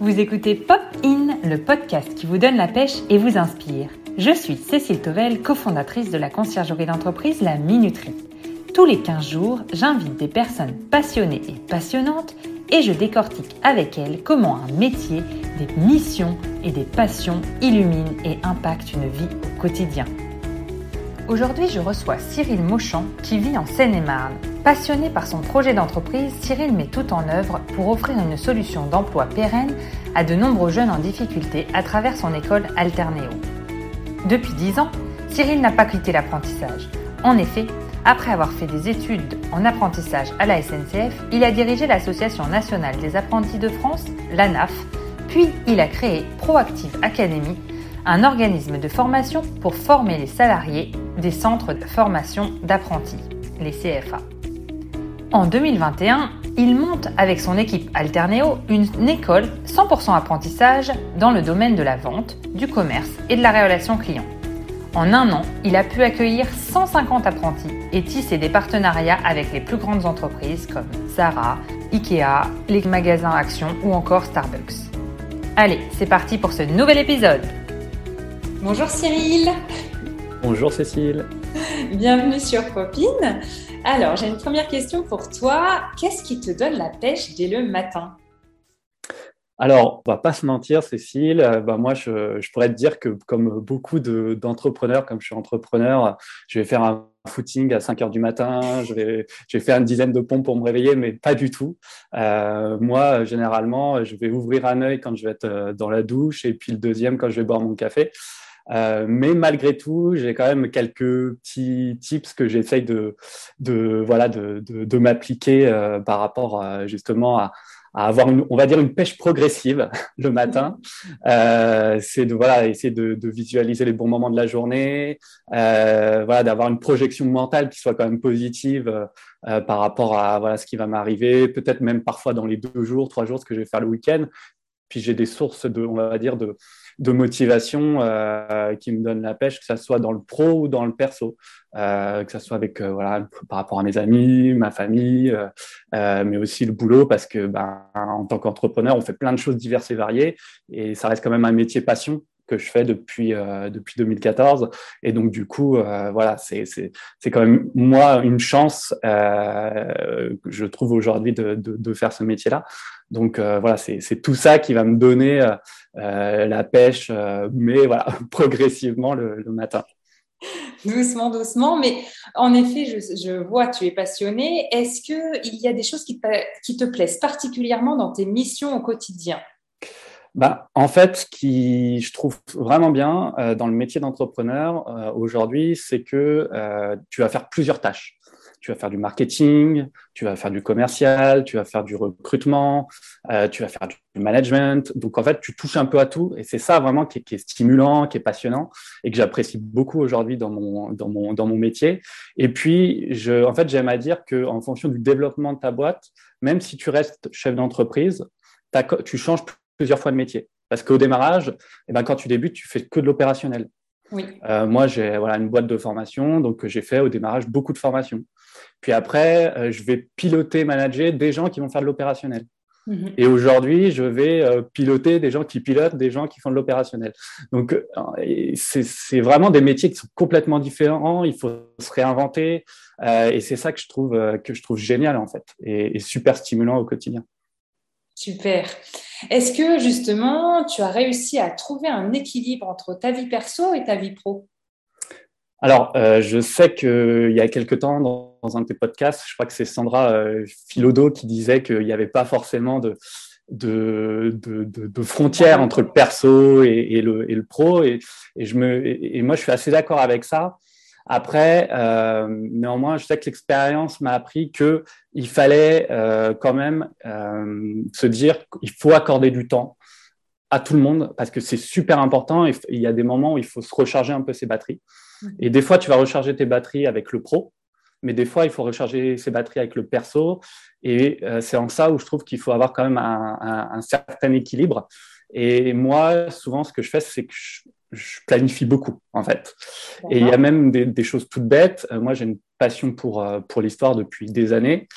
Vous écoutez Pop In, le podcast qui vous donne la pêche et vous inspire. Je suis Cécile Tovel, cofondatrice de la conciergerie d'entreprise La Minuterie. Tous les 15 jours, j'invite des personnes passionnées et passionnantes et je décortique avec elles comment un métier, des missions et des passions illuminent et impactent une vie au quotidien. Aujourd'hui, je reçois Cyril Mauchamp qui vit en Seine-et-Marne. Passionné par son projet d'entreprise, Cyril met tout en œuvre pour offrir une solution d'emploi pérenne à de nombreux jeunes en difficulté à travers son école Alterneo. Depuis 10 ans, Cyril n'a pas quitté l'apprentissage. En effet, après avoir fait des études en apprentissage à la SNCF, il a dirigé l'Association nationale des apprentis de France, l'ANAF, puis il a créé Proactive Academy, un organisme de formation pour former les salariés des centres de formation d'apprentis, les CFA. En 2021, il monte avec son équipe Alterneo une école 100% apprentissage dans le domaine de la vente, du commerce et de la relation client. En un an, il a pu accueillir 150 apprentis et tisser des partenariats avec les plus grandes entreprises comme Zara, Ikea, les magasins Action ou encore Starbucks. Allez, c'est parti pour ce nouvel épisode. Bonjour Cyril. Bonjour Cécile. Bienvenue sur Popine. Alors, j'ai une première question pour toi. Qu'est-ce qui te donne la pêche dès le matin? Alors, on va pas se mentir, Cécile. Euh, bah, moi, je, pourrais te dire que comme beaucoup d'entrepreneurs, comme je suis entrepreneur, je vais faire un footing à 5 heures du matin. Je vais, fait une dizaine de pompes pour me réveiller, mais pas du tout. Euh, moi, généralement, je vais ouvrir un œil quand je vais être euh, dans la douche et puis le deuxième quand je vais boire mon café. Euh, mais malgré tout, j'ai quand même quelques petits tips que j'essaye de, de, voilà, de, de, de m'appliquer euh, par rapport euh, justement à, à, avoir une, on va dire une pêche progressive le matin. Euh, c'est de voilà essayer de, de, visualiser les bons moments de la journée, voilà d'avoir une projection mentale qui soit quand même positive par rapport à voilà ce qui va m'arriver, peut-être même parfois dans les deux jours, trois jours ce que je vais faire le week-end. J'ai des sources de, on va dire de de motivation euh, qui me donne la pêche, que ce soit dans le pro ou dans le perso, euh, que ce soit avec euh, voilà par rapport à mes amis, ma famille, mais aussi le boulot parce que ben, en tant qu'entrepreneur, on fait plein de choses diverses et variées et ça reste quand même un métier passion que je fais depuis depuis 2014 et donc du coup voilà c'est quand même moi une chance que je trouve aujourd'hui de, de, faire ce métier là donc voilà c'est tout ça qui va me donner euh, la pêche, euh, mais voilà, progressivement le, matin. Doucement, doucement, mais en effet, je, je vois, tu es passionné. Est-ce qu'il y a des choses qui te plaisent particulièrement dans tes missions au quotidien? Bah, en fait, ce qui je trouve vraiment bien euh, dans le métier d'entrepreneur euh, aujourd'hui, c'est que euh, tu vas faire plusieurs tâches tu vas faire du marketing, tu vas faire du commercial, tu vas faire du recrutement, euh, tu vas faire du management. Donc en fait, tu touches un peu à tout et c'est ça vraiment qui est, stimulant, qui est passionnant et que j'apprécie beaucoup aujourd'hui dans mon, dans, mon, dans mon métier. Et puis, je, en fait, j'aime à dire qu'en fonction du développement de ta boîte, même si tu restes chef d'entreprise, tu changes plusieurs fois de métier. Parce qu'au démarrage, eh ben, quand tu débutes, tu fais que de l'opérationnel. Oui. Euh, moi, j'ai voilà, une boîte de formation, donc j'ai fait au démarrage beaucoup de formations. Puis après, euh, je vais piloter, manager des gens qui vont faire de l'opérationnel. Mhm. Et aujourd'hui, je vais euh, piloter des gens qui pilotent, des gens qui font de l'opérationnel. Donc, c'est vraiment des métiers qui sont complètement différents. Il faut se réinventer. et c'est ça que je trouve que je trouve génial en fait, et, et super stimulant au quotidien. Super. Est-ce que justement, tu as réussi à trouver un équilibre entre ta vie perso et ta vie pro? Alors, euh, je sais qu'il y a quelque temps, dans, un de tes podcasts, je crois que c'est Sandra euh, Philodo qui disait qu'il n'y avait pas forcément de, de, de, de, frontières entre le perso et, le, et le, pro. Et, et, je me, et, moi, je suis assez d'accord avec ça. Après, euh, néanmoins, je sais que l'expérience m'a appris que il fallait euh, quand même euh, se dire qu'il faut accorder du temps à tout le monde parce que c'est super important. Il y a des moments où il faut se recharger un peu ses batteries. Et des fois, tu vas recharger tes batteries avec le pro, mais des fois, il faut recharger ses batteries avec le perso. Et c'est en ça où je trouve qu'il faut avoir quand même un, certain équilibre. Et moi, souvent, ce que je fais, c'est que je, planifie beaucoup, en fait. Et il y a même des, choses toutes bêtes. Euh, moi, j'ai une passion pour, euh, pour l'histoire depuis des années.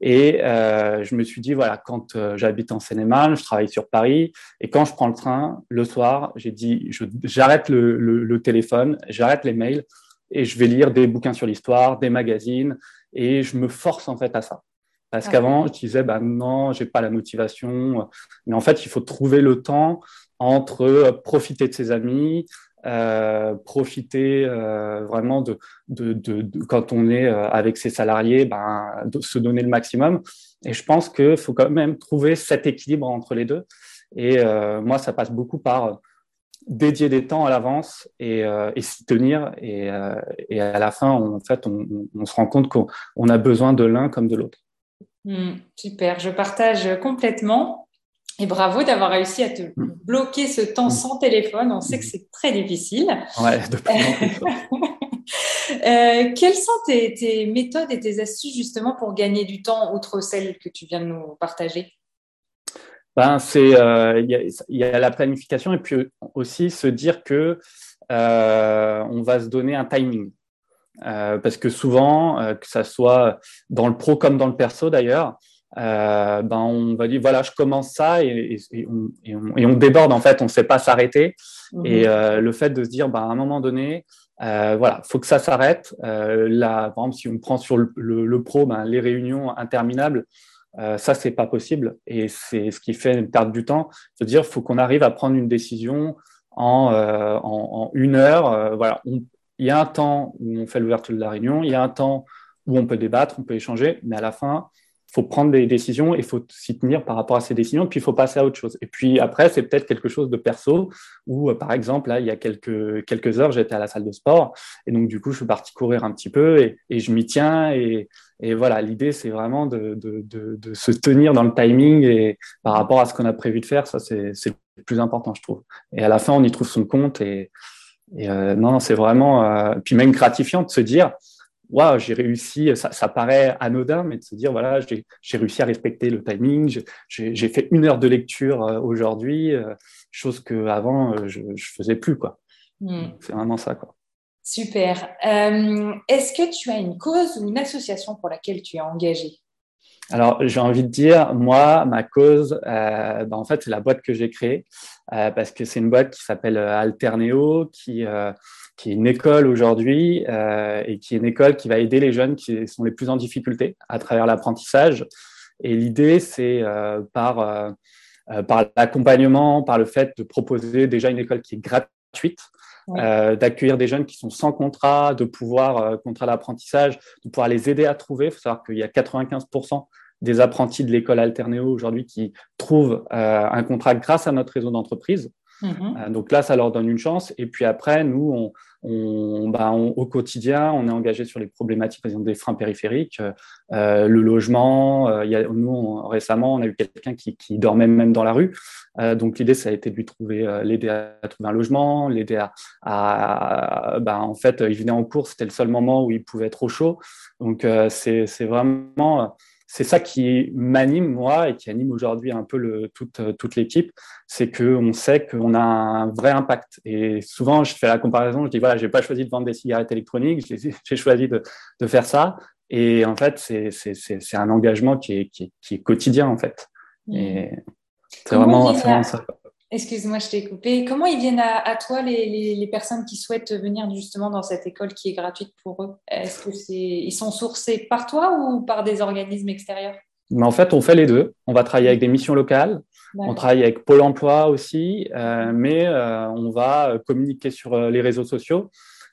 Et euh, je me suis dit, voilà, quand j'habite en Seine-et-Marne, je travaille sur Paris, et quand je prends le train le soir, j'ai dit, j'arrête le, le, téléphone, j'arrête les mails, et je vais lire des bouquins sur l'histoire, des magazines, et je me force en fait à ça. Parce ah qu'avant, je disais, bah non, j'ai pas la motivation. Mais en fait, il faut trouver le temps entre profiter de ses amis, euh, profiter euh, vraiment de, quand on est euh, avec ses salariés, ben, se donner le maximum. Et je pense qu'il faut quand même trouver cet équilibre entre les deux. Et moi, ça passe beaucoup par dédier des temps à l'avance et, s'y tenir. Et, à la fin, on, en fait, on, se rend compte qu'on a besoin de l'un comme de l'autre. Hmm, super, je partage complètement. Et bravo d'avoir réussi à te mm. bloquer ce temps mm. sans téléphone. On sait que c'est très difficile. Ouais, de plus euh, quelles sont tes, méthodes et tes astuces justement pour gagner du temps, outre celles que tu viens de nous partager? Ben, c'est euh, il y, a la planification et puis aussi se dire que euh, on va se donner un timing. parce que souvent, que ça soit dans le pro comme dans le perso d'ailleurs, euh, ben on va dire voilà je commence ça et, et, on, et, on, et on, déborde en fait on ne sait pas s'arrêter. Mhm. et euh, le fait de se dire ben, à un moment donné euh, voilà faut que ça s'arrête. Euh, là par exemple si on prend sur le, le, pro ben, les réunions interminables ça c'est pas possible. Et c'est ce qui fait perdre du temps. Se dire faut qu'on arrive à prendre une décision en, en, en une heure. Voilà il y a un temps où on fait l'ouverture de la réunion il y a un temps où on peut débattre on peut échanger mais à la fin faut prendre des décisions et faut s'y tenir par rapport à ces décisions, puis il faut passer à autre chose. Et puis après, c'est peut-être quelque chose de perso, où euh, par exemple, là, il y a quelques, quelques heures, j'étais à la salle de sport, et donc du coup, je suis parti courir un petit peu, et, je m'y tiens, et, et voilà, l'idée, c'est vraiment de, de, de, de, se tenir dans le timing, et par rapport à ce qu'on a prévu de faire, ça, c'est le plus important, je trouve. Et à la fin, on y trouve son compte, et, et euh, non, c'est vraiment, euh, puis même gratifiant de se dire, waouh, j'ai réussi, ça, ça, paraît anodin, mais de se dire, voilà, j'ai réussi à respecter le timing, j'ai fait une heure de lecture euh, aujourd'hui, euh, chose que avant euh, je, je faisais plus, quoi. Hmm. C'est vraiment ça, quoi. Super. Est-ce que tu as une cause ou une association pour laquelle tu es engagé alors, j'ai envie de dire, moi, ma cause, euh, ben, en fait, c'est la boîte que j'ai créée, euh, parce que c'est une boîte qui s'appelle Alterneo, qui, qui est une école aujourd'hui euh, et qui est une école qui va aider les jeunes qui sont les plus en difficulté à travers l'apprentissage. Et l'idée, c'est euh, par, euh, par l'accompagnement, par le fait de proposer déjà une école qui est gratuite, d'accueillir des jeunes qui sont sans contrat, de pouvoir, contrat d'apprentissage, de pouvoir les aider à trouver. Il faut savoir qu'il y a 95% des apprentis de l'école Alternéo aujourd'hui qui trouvent un contrat grâce à notre réseau d'entreprise. Mmh donc là, ça leur donne une chance. Et puis après, nous, on, on, bah, au quotidien, on est engagé sur les problématiques, par exemple, des freins périphériques, euh, le logement. Euh, y a, nous, récemment, on a eu quelqu'un qui, dormait même dans la rue. Euh, donc l'idée, ça a été de lui trouver, euh, l'aider à trouver un logement, l'aider à, bah, en fait, il venait en cours, c'était le seul moment où il pouvait être au chaud. Donc euh, c'est vraiment c'est ça qui m'anime moi et qui anime aujourd'hui un peu le, toute, toute l'équipe, c'est qu'on sait qu'on a un vrai impact. Et souvent, je fais la comparaison, je dis voilà, j'ai pas choisi de vendre des cigarettes électroniques, j'ai choisi de, de, faire ça. Et en fait, c'est un engagement qui est, qui, est, qui est, quotidien en fait. Mmh. Et c'est vraiment, vraiment ça. Excuse-moi, je t'ai coupé. Comment ils viennent à, toi, les, les, personnes qui souhaitent venir justement dans cette école qui est gratuite pour eux? Est-ce que c'est ils sont sourcés par toi ou par des organismes extérieurs? Mais En fait, on fait les deux. On va travailler avec des missions locales. On travaille avec Pôle Emploi aussi, euh, mais euh, on va communiquer sur euh, les réseaux sociaux.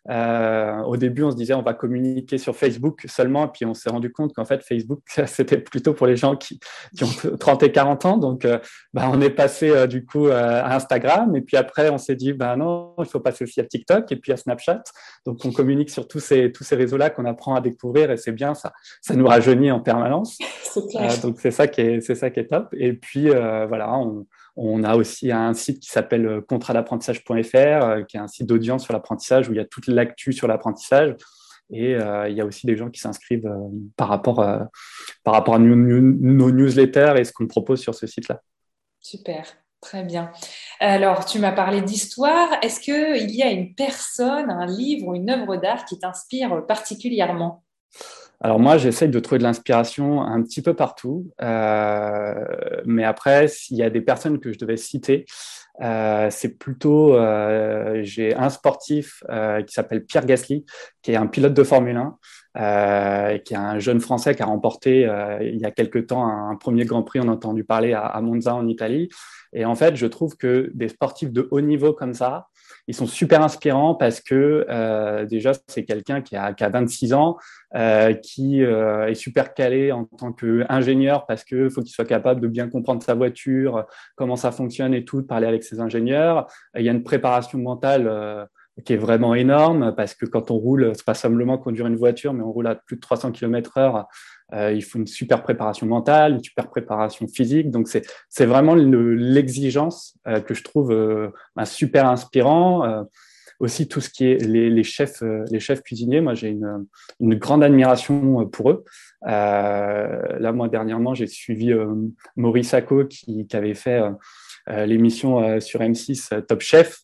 Euh, au début, on se disait on va communiquer sur Facebook seulement, puis on s'est rendu compte qu'en fait Facebook c'était plutôt pour les gens qui, qui, ont 30 et 40 ans. Donc, euh, bah, on est passé euh, du coup à Instagram, et puis après on s'est dit bah non, il faut passer aussi à TikTok et puis à Snapchat. Donc, on communique sur tous ces tous ces réseaux-là qu'on apprend à découvrir, et c'est bien ça. Ça nous rajeunit en permanence. donc c'est ça qui est c'est ça qui est top. Et puis voilà, on on a aussi un site qui s'appelle euh, contratdapprentissage.fr, euh, qui est un site d'audience sur l'apprentissage où il y a toute l'actu sur l'apprentissage. Et euh, il y a aussi des gens qui s'inscrivent par, rapport, par rapport à nos, newsletters et ce qu'on propose sur ce site-là. Super, très bien. Alors, tu m'as parlé d'histoire. Est-ce qu'il y a une personne, un livre ou une œuvre d'art qui t'inspire particulièrement? Alors moi, j'essaye de trouver de l'inspiration un petit peu partout, euh, mais après, s'il y a des personnes que je devais citer, euh, c'est plutôt, euh, j'ai un sportif qui s'appelle Pierre Gasly, qui est un pilote de Formule 1, qui est un jeune Français qui a remporté il y a quelque temps un, premier Grand Prix, on a entendu parler à Monza en Italie. Et en fait, je trouve que des sportifs de haut niveau comme ça, ils sont super inspirants parce que euh, déjà, c'est quelqu'un qui a, qui a 26 ans, euh, qui euh, est super calé en tant qu'ingénieur parce qu'il faut qu'il soit capable de bien comprendre sa voiture, comment ça fonctionne et tout, de parler avec ses ingénieurs. Il y a une préparation mentale euh, qui est vraiment énorme parce que quand on roule, c'est pas simplement conduire une voiture, mais on roule à plus de 300 km heure. Euh, il faut une super préparation mentale, une super préparation physique. Donc c'est c'est vraiment l'exigence euh, que je trouve euh, bah, super inspirant. Euh, aussi tout ce qui est les, les chefs les chefs cuisiniers. Moi j'ai une une grande admiration pour eux. là moi dernièrement j'ai suivi Maurice Sacco qui, qui avait fait euh, l'émission euh, sur M6 euh, Top Chef.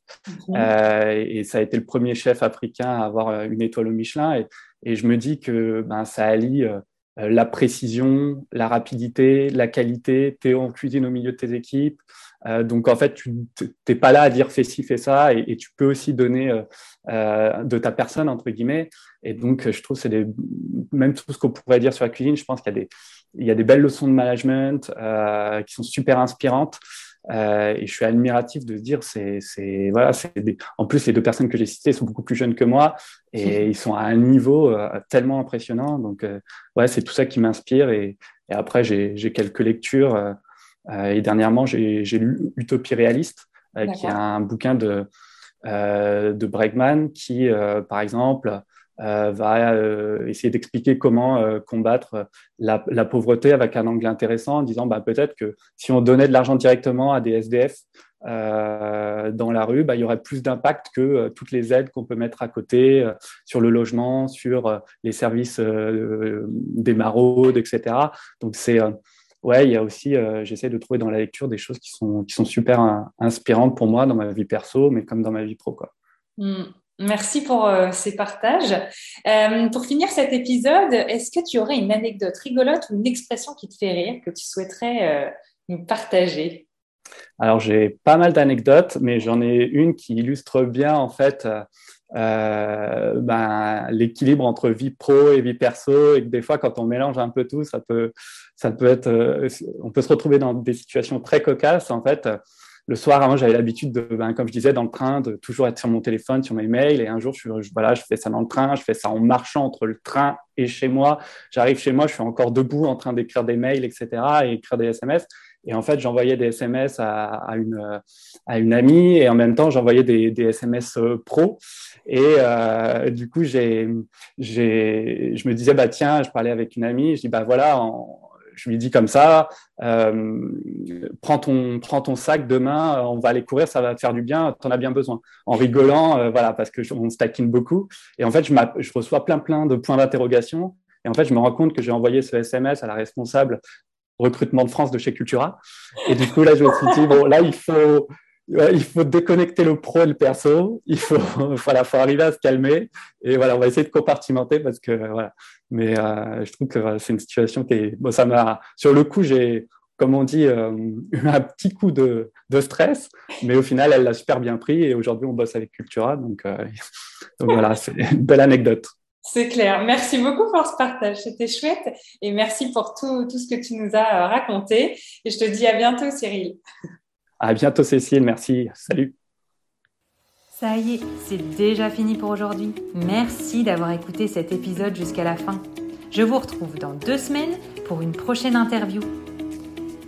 et ça a été le premier chef africain à avoir une étoile au Michelin. Et, et je me dis que ben, ça allie la précision, la rapidité, la qualité. Tu es en cuisine au milieu de tes équipes. Euh, donc en fait, tu n'es pas là à dire fais ci, fais ça, et, et tu peux aussi donner euh, euh, de ta personne entre guillemets. Et donc je trouve c'est des même tout ce qu'on pourrait dire sur la cuisine, je pense qu'il y a des il y a des belles leçons de management qui sont super inspirantes. Euh, et je suis admiratif de se dire, c'est, voilà, en plus les deux personnes que j'ai citées sont beaucoup plus jeunes que moi et ils sont à un niveau euh, tellement impressionnant. Donc euh, ouais, c'est tout ça qui m'inspire. Et, et après j'ai, quelques lectures. Euh, et dernièrement j'ai, lu Utopie réaliste, qui est un bouquin de de Bregman qui, par exemple, va euh, essayer d'expliquer comment euh, combattre la, pauvreté avec un angle intéressant en disant bah, peut-être que si on donnait de l'argent directement à des SDF euh, dans la rue, bah, il y aurait plus d'impact que euh, toutes les aides qu'on peut mettre à côté euh, sur le logement, sur les services des maraudes, etc. Donc c'est ouais, il y a aussi, j'essaie de trouver dans la lecture des choses qui sont qui sont super inspirantes pour moi dans ma vie perso, mais comme dans ma vie pro quoi. Mmh. Merci pour euh, ces partages. Euh, pour finir cet épisode, est-ce que tu aurais une anecdote rigolote ou une expression qui te fait rire que tu souhaiterais euh, nous partager? Alors j'ai pas mal d'anecdotes, mais j'en ai une qui illustre bien en fait ben, l'équilibre entre vie pro et vie perso et que des fois quand on mélange un peu tout, ça peut, ça peut être, on peut se retrouver dans des situations très cocasses en fait le soir, avant, j'avais l'habitude de, ben, comme je disais, dans le train, de toujours être sur mon téléphone, sur mes mails. Et un jour, je, voilà, je fais ça dans le train, je fais ça en marchant entre le train et chez moi. J'arrive chez moi, je suis encore debout en train d'écrire des mails, etc., et écrire des SMS. Et en fait, j'envoyais des SMS à, une, à une amie et en même temps, j'envoyais des, SMS euh, pro. Et euh, du coup, j'ai, je me disais, bah tiens, je parlais avec une amie, je dis, bah voilà, je lui dis comme ça, euh, prends, ton, sac demain, on va aller courir, ça va te faire du bien, tu en as bien besoin. En rigolant, euh, voilà, parce que taquine beaucoup. Et en fait, je, je reçois plein, plein de points d'interrogation. Et en fait, je me rends compte que j'ai envoyé ce SMS à la responsable recrutement de France de chez Cultura. Et du coup, là, je me suis dit, bon, là, il faut, il faut déconnecter le pro et le perso. Il faut, voilà, faut arriver à se calmer. Et voilà, on va essayer de compartimenter parce que voilà. Mais euh, je trouve que c'est une situation qui est, bon, ça m'a, sur le coup, j'ai, comme on dit, euh, eu un petit coup de, de, stress, mais au final, elle l'a super bien pris et aujourd'hui, on bosse avec Cultura. Donc, euh, donc voilà, c'est une belle anecdote. C'est clair. Merci beaucoup pour ce partage. C'était chouette. Et merci pour tout, tout ce que tu nous as raconté. Et je te dis à bientôt, Cyril. À bientôt Cécile, merci. Salut. Ça y est, c'est déjà fini pour aujourd'hui. Merci d'avoir écouté cet épisode jusqu'à la fin. Je vous retrouve dans deux semaines pour une prochaine interview.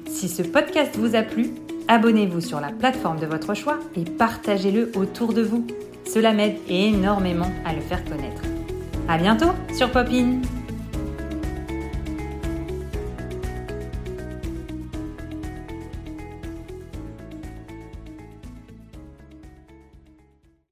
Si ce podcast vous a plu, abonnez-vous sur la plateforme de votre choix et partagez-le autour de vous. Cela m'aide énormément à le faire connaître. À bientôt sur Popin!